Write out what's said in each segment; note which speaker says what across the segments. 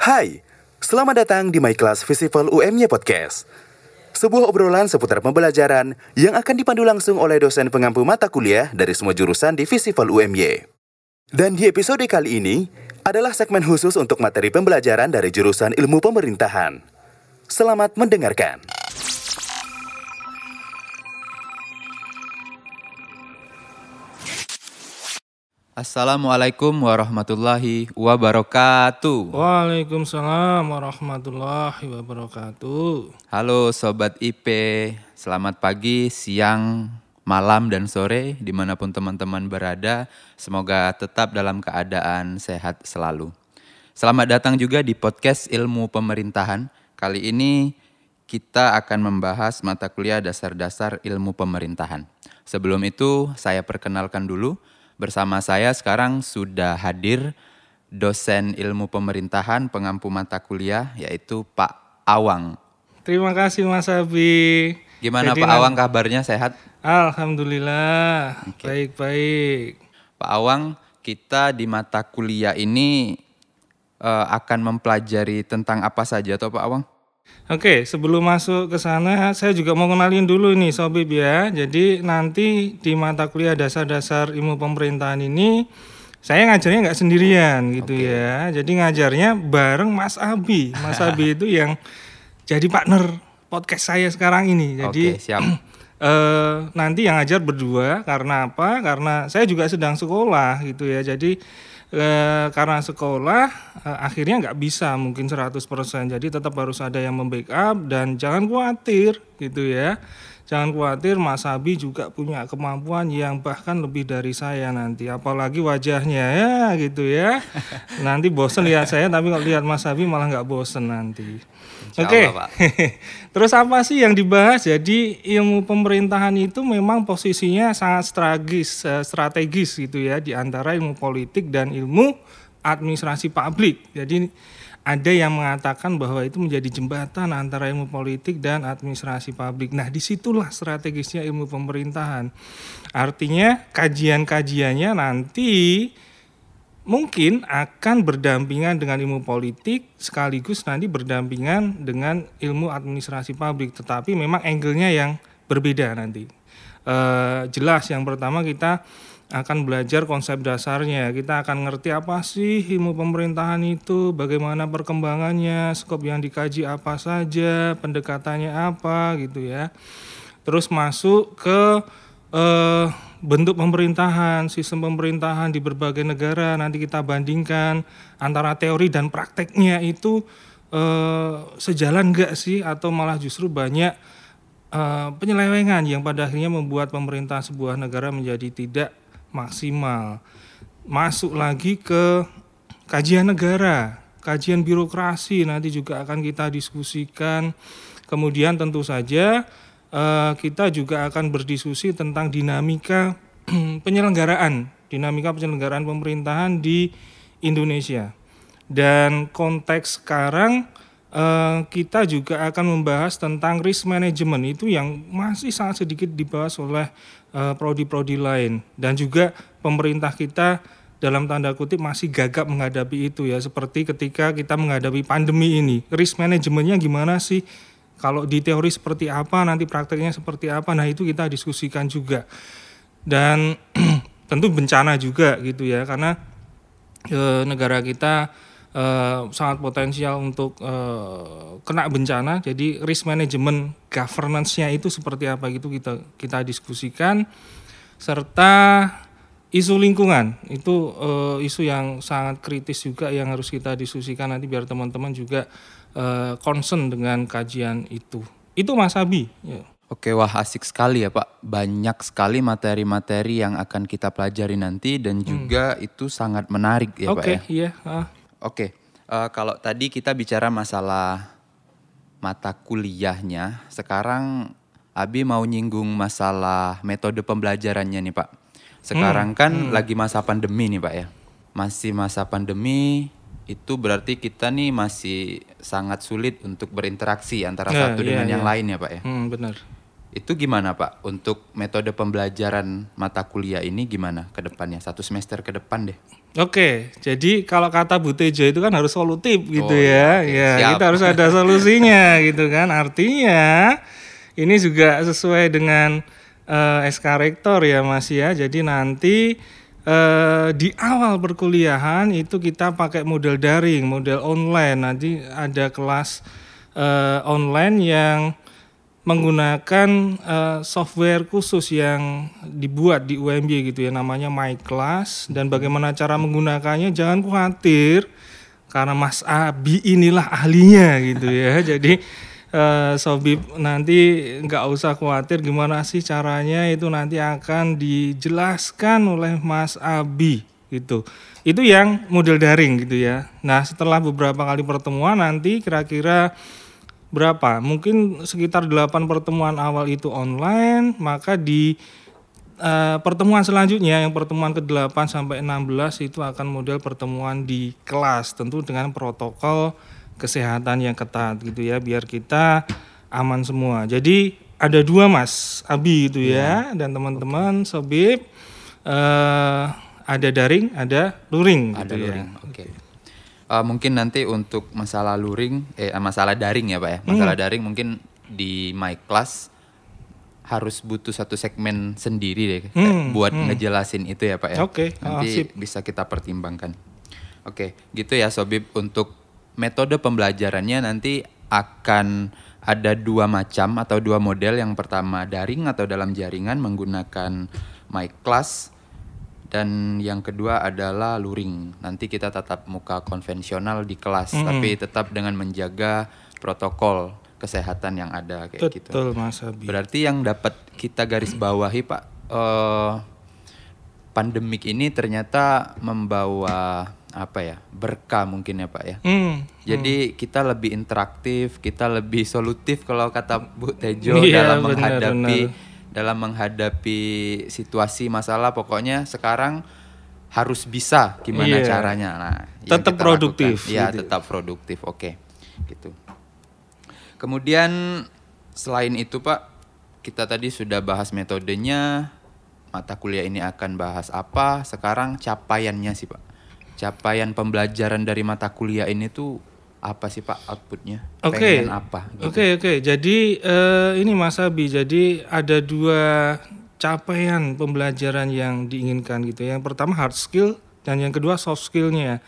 Speaker 1: Hai, selamat datang di My Class Festival UMY Podcast. Sebuah obrolan seputar pembelajaran yang akan dipandu langsung oleh dosen pengampu mata kuliah dari semua jurusan di Festival UMY. Dan di episode kali ini adalah segmen khusus untuk materi pembelajaran dari jurusan ilmu pemerintahan. Selamat mendengarkan.
Speaker 2: Assalamualaikum warahmatullahi wabarakatuh.
Speaker 3: Waalaikumsalam warahmatullahi wabarakatuh.
Speaker 2: Halo Sobat IP, selamat pagi, siang, malam, dan sore di mana pun teman-teman berada. Semoga tetap dalam keadaan sehat selalu. Selamat datang juga di podcast Ilmu Pemerintahan. Kali ini kita akan membahas mata kuliah dasar-dasar ilmu pemerintahan. Sebelum itu, saya perkenalkan dulu. Bersama saya sekarang sudah hadir dosen ilmu pemerintahan pengampu mata kuliah yaitu Pak Awang.
Speaker 3: Terima kasih Mas Abi.
Speaker 2: Gimana
Speaker 3: Jadi
Speaker 2: Pak Awang kabarnya sehat?
Speaker 3: Alhamdulillah, baik-baik.
Speaker 2: Pak Awang, kita di mata kuliah ini eh, akan mempelajari tentang apa saja toh Pak Awang?
Speaker 3: Oke, sebelum masuk ke sana, saya juga mau kenalin dulu nih Sobib ya. Jadi nanti di mata kuliah dasar-dasar ilmu pemerintahan ini, saya ngajarnya nggak sendirian gitu ya. Jadi ngajarnya bareng Mas Abi. Mas Abi itu yang jadi partner podcast saya sekarang ini. Jadi
Speaker 2: Oke, siap.
Speaker 3: eh nanti yang ngajar berdua karena apa? Karena saya juga sedang sekolah gitu ya. Jadi eh, karena sekolah eh, akhirnya nggak bisa mungkin 100%. Jadi tetap harus ada yang membackup dan jangan khawatir gitu ya. Jangan khawatir Mas Abi juga punya kemampuan yang bahkan lebih dari saya nanti. Apalagi wajahnya ya gitu ya. Nanti bosen lihat saya tapi kalau lihat Mas Abi malah nggak bosen nanti. Oke.
Speaker 2: Pak.
Speaker 3: Terus apa sih yang dibahas? Jadi ilmu pemerintahan itu memang posisinya sangat strategis, eh, strategis gitu ya di antara ilmu politik dan ilmu administrasi publik. Jadi ada yang mengatakan bahwa itu menjadi jembatan antara ilmu politik dan administrasi publik. Nah, di situlah strategisnya ilmu pemerintahan. Artinya kajian-kajiannya nanti mungkin akan berdampingan dengan ilmu politik sekaligus nanti berdampingan dengan ilmu administrasi publik tetapi memang angle-nya yang berbeda nanti Eh, jelas yang pertama kita akan belajar konsep dasarnya. Kita akan ngerti apa sih ilmu pemerintahan itu bagaimana perkembangannya skop yang dikaji apa saja pendekatannya apa gitu ya. Terus masuk ke eh, bentuk pemerintahan, sistem pemerintahan di berbagai negara. Nanti kita bandingkan antara teori dan prakteknya itu eh, sejalan enggak sih? Atau malah justru banyak eh, penyelewengan yang pada akhirnya membuat pemerintah sebuah negara menjadi tidak maksimal. Masuk lagi ke kajian negara, kajian birokrasi nanti juga akan kita diskusikan. Kemudian tentu saja eh, kita juga akan berdiskusi tentang dinamika penyelenggaraan, dinamika penyelenggaraan pemerintahan di Indonesia. Dan konteks sekarang eh, kita juga akan membahas tentang risk management itu yang masih sangat sedikit dibahas oleh eh, prodi-prodi lain. Dan juga pemerintah kita dalam tanda kutip masih gagap menghadapi itu ya. Seperti ketika kita menghadapi pandemi ini. Risk manajemennya gimana sih? Kalau di teori seperti apa nanti prakteknya seperti apa? Nah itu kita diskusikan juga. Dan tentu bencana juga gitu ya. Karena eh, negara kita eh, sangat potensial untuk eh, kena bencana jadi risk management governance-nya itu seperti apa gitu kita kita diskusikan serta isu lingkungan itu eh, isu yang sangat kritis juga yang harus kita diskusikan nanti biar teman-teman juga eh, concern dengan kajian itu itu Mas Abi ya.
Speaker 2: Oke, wah asik sekali ya Pak. Banyak sekali materi-materi yang akan kita pelajari nanti dan juga itu sangat menarik ya Pak
Speaker 3: oke
Speaker 2: ya.
Speaker 3: iya ah.
Speaker 2: Oke, eh, kalau tadi kita bicara masalah mata kuliahnya, sekarang Abi mau nyinggung masalah metode pembelajarannya nih Pak. Sekarang kan lagi masa pandemi nih Pak ya. Masih masa pandemi, itu berarti kita nih masih sangat sulit untuk berinteraksi antara
Speaker 3: Ya,
Speaker 2: satu
Speaker 3: iya,
Speaker 2: dengan yang
Speaker 3: iya.
Speaker 2: lain ya Pak ya.
Speaker 3: Hmm, benar.
Speaker 2: Itu gimana Pak? Untuk metode pembelajaran mata kuliah ini gimana ke depannya? Satu semester ke depan deh.
Speaker 3: Oke, jadi kalau kata Bu Tejo itu kan harus solutif gitu
Speaker 2: Oh,
Speaker 3: ya.
Speaker 2: iya.
Speaker 3: Ya,
Speaker 2: Siap.
Speaker 3: kita harus ada solusinya gitu kan. Artinya ini juga sesuai dengan eh, SK Rektor ya Mas ya. Jadi nanti eh, di awal perkuliahan itu kita pakai model daring, model online. Nanti ada kelas eh, online yang menggunakan eh, software khusus yang dibuat di UMY gitu ya namanya My Class dan bagaimana cara menggunakannya? Jangan khawatir karena Mas Abi inilah ahlinya gitu ya. Jadi eh, Sobib nanti nggak usah khawatir gimana sih caranya itu nanti akan dijelaskan oleh Mas Abi gitu. Itu yang model daring gitu ya. Nah setelah beberapa kali pertemuan nanti kira-kira berapa? Mungkin sekitar 8 pertemuan awal itu online, maka di eh, pertemuan selanjutnya yang pertemuan ke-8 sampai 16 itu akan model pertemuan di kelas tentu dengan protokol kesehatan yang ketat gitu ya biar kita aman semua. Jadi ada dua Mas Abi itu ya dan teman-teman Sobib eh, ada daring, ada luring
Speaker 2: Ada
Speaker 3: gitu ya.
Speaker 2: luring. Oke. Eh, mungkin nanti untuk masalah luring, eh masalah daring ya Pak ya. Masalah
Speaker 3: Hmm.
Speaker 2: daring mungkin di my class harus butuh satu segmen sendiri deh
Speaker 3: Hmm,
Speaker 2: buat ngejelasin itu ya Pak ya.
Speaker 3: Oke, oh,
Speaker 2: Nanti
Speaker 3: sip.
Speaker 2: bisa kita pertimbangkan. Oke, gitu ya Sobib untuk metode pembelajarannya nanti akan ada dua macam atau dua model. Yang pertama daring atau dalam jaringan menggunakan my class dan yang kedua adalah luring. Nanti kita tatap muka konvensional di kelas, tapi tetap dengan menjaga protokol kesehatan yang ada kayak gitu.
Speaker 3: Betul Mas Abi.
Speaker 2: Berarti yang dapat kita garis bawahi Pak, eh, pandemik ini ternyata membawa apa ya berkah mungkin ya Pak ya.
Speaker 3: Hmm.
Speaker 2: Jadi kita lebih interaktif, kita lebih solutif kalau kata Bu Tejo
Speaker 3: Iya,
Speaker 2: dalam
Speaker 3: benar,
Speaker 2: menghadapi
Speaker 3: benar.
Speaker 2: Dalam menghadapi situasi masalah pokoknya sekarang harus bisa gimana
Speaker 3: Iya.
Speaker 2: caranya. Nah,
Speaker 3: Tetap produktif,
Speaker 2: lakukan. Iya,
Speaker 3: gitu.
Speaker 2: tetap produktif. Oke. Gitu. Kemudian selain itu Pak, kita tadi sudah bahas metodenya, mata kuliah ini akan bahas apa, sekarang capaiannya sih Pak. Capaian pembelajaran dari mata kuliah ini tuh apa sih Pak outputnya?
Speaker 3: Oke.
Speaker 2: Pengen apa? gitu.
Speaker 3: Oke oke. Jadi eh, ini Mas Abi. Jadi ada dua capaian pembelajaran yang diinginkan gitu. ya. Yang pertama hard skill dan yang kedua soft skillnya.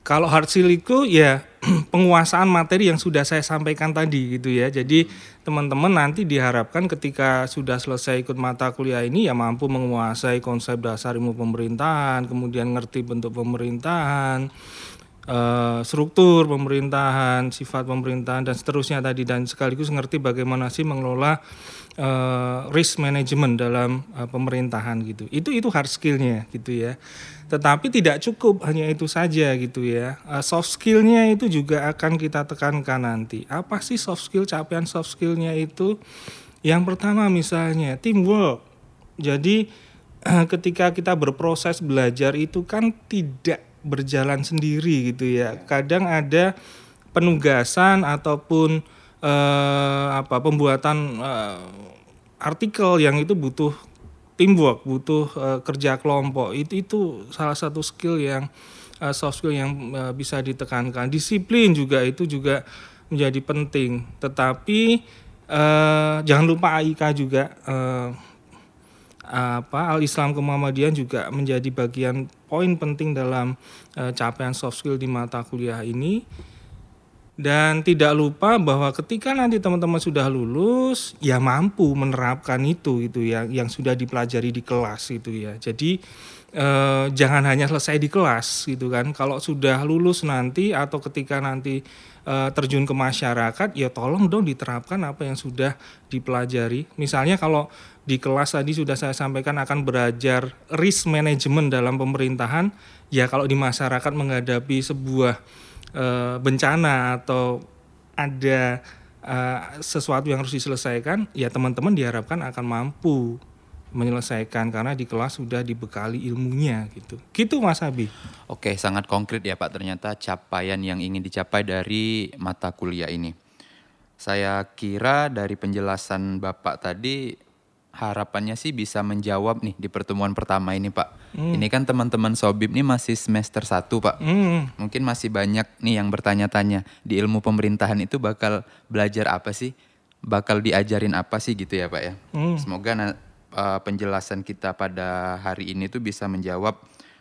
Speaker 3: Kalau hard skill itu ya penguasaan materi yang sudah saya sampaikan tadi gitu ya. Jadi teman-teman nanti diharapkan ketika sudah selesai ikut mata kuliah ini ya mampu menguasai konsep dasar ilmu pemerintahan, kemudian ngerti bentuk pemerintahan, eh, struktur pemerintahan, sifat pemerintahan dan seterusnya tadi dan sekaligus ngerti bagaimana sih mengelola eh, risk management dalam eh, pemerintahan gitu. Itu itu hard skillnya gitu ya. Tetapi tidak cukup hanya itu saja gitu ya. Eh, soft skillnya itu juga akan kita tekankan nanti. Apa sih soft skill? Capaian soft skillnya itu yang pertama misalnya teamwork. Jadi ketika kita berproses belajar itu kan tidak berjalan sendiri gitu ya. Kadang ada penugasan ataupun eh, apa pembuatan eh, artikel yang itu butuh teamwork, butuh eh, kerja kelompok. Itu itu salah satu skill yang eh, soft skill yang eh, bisa ditekankan. Disiplin juga itu juga menjadi penting. Tetapi eh, jangan lupa AIK juga eh, apa Al Islam Kemuhammadian juga menjadi bagian poin penting dalam eh, capaian soft skill di mata kuliah ini. Dan tidak lupa bahwa ketika nanti teman-teman sudah lulus, ya mampu menerapkan itu gitu ya, yang sudah dipelajari di kelas gitu ya. Jadi eh, jangan hanya selesai di kelas gitu kan. Kalau sudah lulus nanti atau ketika nanti eh, terjun ke masyarakat, ya tolong dong diterapkan apa yang sudah dipelajari. Misalnya kalau di kelas tadi sudah saya sampaikan akan belajar risk management dalam pemerintahan, ya kalau di masyarakat menghadapi sebuah eh, bencana atau ada eh, sesuatu yang harus diselesaikan, ya teman-teman diharapkan akan mampu menyelesaikan karena di kelas sudah dibekali ilmunya gitu. Gitu Mas Abi.
Speaker 2: Oke, sangat konkret ya Pak ternyata capaian yang ingin dicapai dari mata kuliah ini. Saya kira dari penjelasan Bapak tadi harapannya sih bisa menjawab nih di pertemuan pertama ini Pak. Ini kan teman-teman Sobib nih masih semester 1 Pak.
Speaker 3: Hmm,
Speaker 2: Mungkin masih banyak nih yang bertanya-tanya di ilmu pemerintahan itu bakal belajar apa sih? Bakal diajarin apa sih gitu ya Pak ya? Semoga eh, penjelasan kita pada hari ini tuh bisa menjawab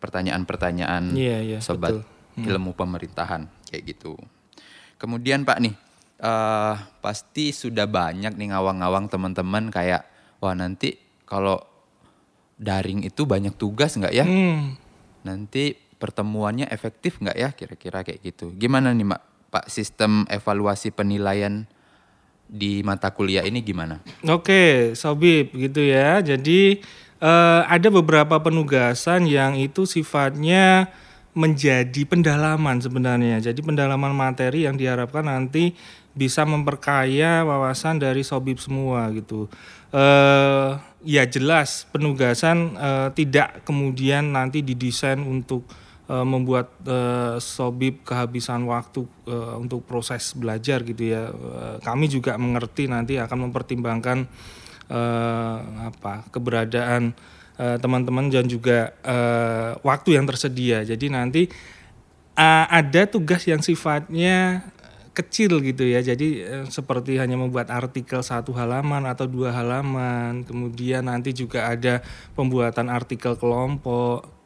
Speaker 2: pertanyaan-pertanyaan
Speaker 3: Iya, iya,
Speaker 2: sobat
Speaker 3: betul.
Speaker 2: ilmu pemerintahan kayak gitu. Kemudian Pak nih, eh pasti sudah banyak nih ngawang-ngawang teman-teman kayak wah nanti kalau daring itu banyak tugas nggak ya?
Speaker 3: hmm.
Speaker 2: Nanti pertemuannya efektif nggak ya kira-kira kayak gitu. Gimana nih Mak, Pak sistem evaluasi penilaian di mata kuliah ini gimana?
Speaker 3: Oke, Sobib gitu ya. Jadi eh, ada beberapa penugasan yang itu sifatnya menjadi pendalaman sebenarnya. Jadi pendalaman materi yang diharapkan nanti bisa memperkaya wawasan dari Sobib semua gitu. Eh ya jelas penugasan eh, tidak kemudian nanti didesain untuk eh, membuat eh, sobib kehabisan waktu eh, untuk proses belajar gitu ya. Eh, kami juga mengerti nanti akan mempertimbangkan eh, apa keberadaan teman-teman dan juga eh, waktu yang tersedia. Jadi nanti eh, ada tugas yang sifatnya kecil gitu ya. Jadi eh, seperti hanya membuat artikel satu halaman atau dua halaman. Kemudian nanti juga ada pembuatan artikel kelompok.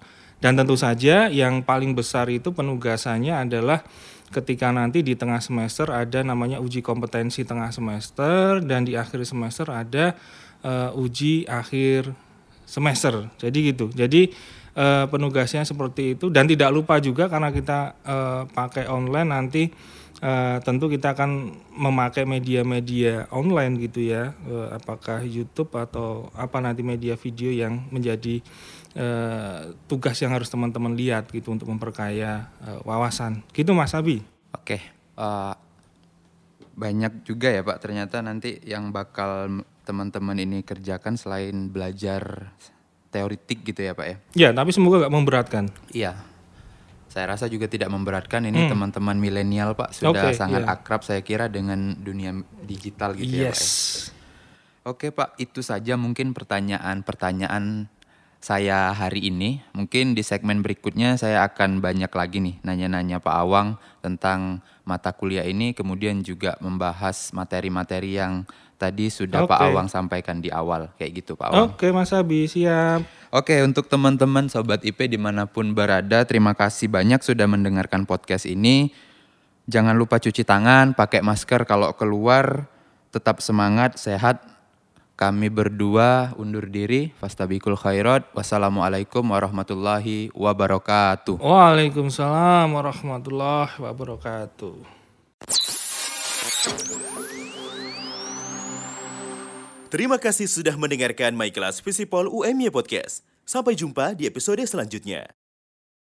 Speaker 3: Dan tentu saja yang paling besar itu penugasannya adalah ketika nanti di tengah semester ada namanya uji kompetensi tengah semester dan di akhir semester ada eh, uji akhir semester. Jadi gitu. Jadi eh, penugasnya seperti itu dan tidak lupa juga karena kita eh, pakai online nanti eh, tentu kita akan memakai media-media online gitu ya. Eh, apakah YouTube atau apa nanti media video yang menjadi eh, tugas yang harus teman-teman lihat gitu untuk memperkaya eh, wawasan. Gitu Mas Abi.
Speaker 2: Oke, eh, banyak juga ya Pak ternyata nanti yang bakal teman-teman ini kerjakan selain belajar teoritik gitu ya Pak ya.
Speaker 3: Ya, tapi semoga gak memberatkan.
Speaker 2: Iya. Saya rasa juga tidak memberatkan ini teman-teman milenial Pak sudah
Speaker 3: Hmm. Oke,
Speaker 2: sangat
Speaker 3: iya.
Speaker 2: akrab saya kira dengan dunia digital gitu ya Pak. ya.
Speaker 3: yes.
Speaker 2: Oke Pak, itu saja mungkin pertanyaan-pertanyaan saya hari ini. Mungkin di segmen berikutnya saya akan banyak lagi nih nanya-nanya Pak Awang tentang mata kuliah ini, kemudian juga membahas materi-materi yang tadi sudah Pak
Speaker 3: Oke.
Speaker 2: Awang sampaikan di awal, kayak gitu Pak Awang.
Speaker 3: Oke Mas Abi, siap.
Speaker 2: Oke, untuk teman-teman Sobat IP di mana pun berada, terima kasih banyak sudah mendengarkan podcast ini. Jangan lupa cuci tangan, pakai masker kalau keluar, tetap semangat, sehat. Kami berdua undur diri. Fastabikul khairat. Wassalamualaikum warahmatullahi wabarakatuh.
Speaker 3: Waalaikumsalam warahmatullahi wabarakatuh.
Speaker 1: Terima kasih sudah mendengarkan My Class Visipol UMY Podcast. Sampai jumpa di episode selanjutnya.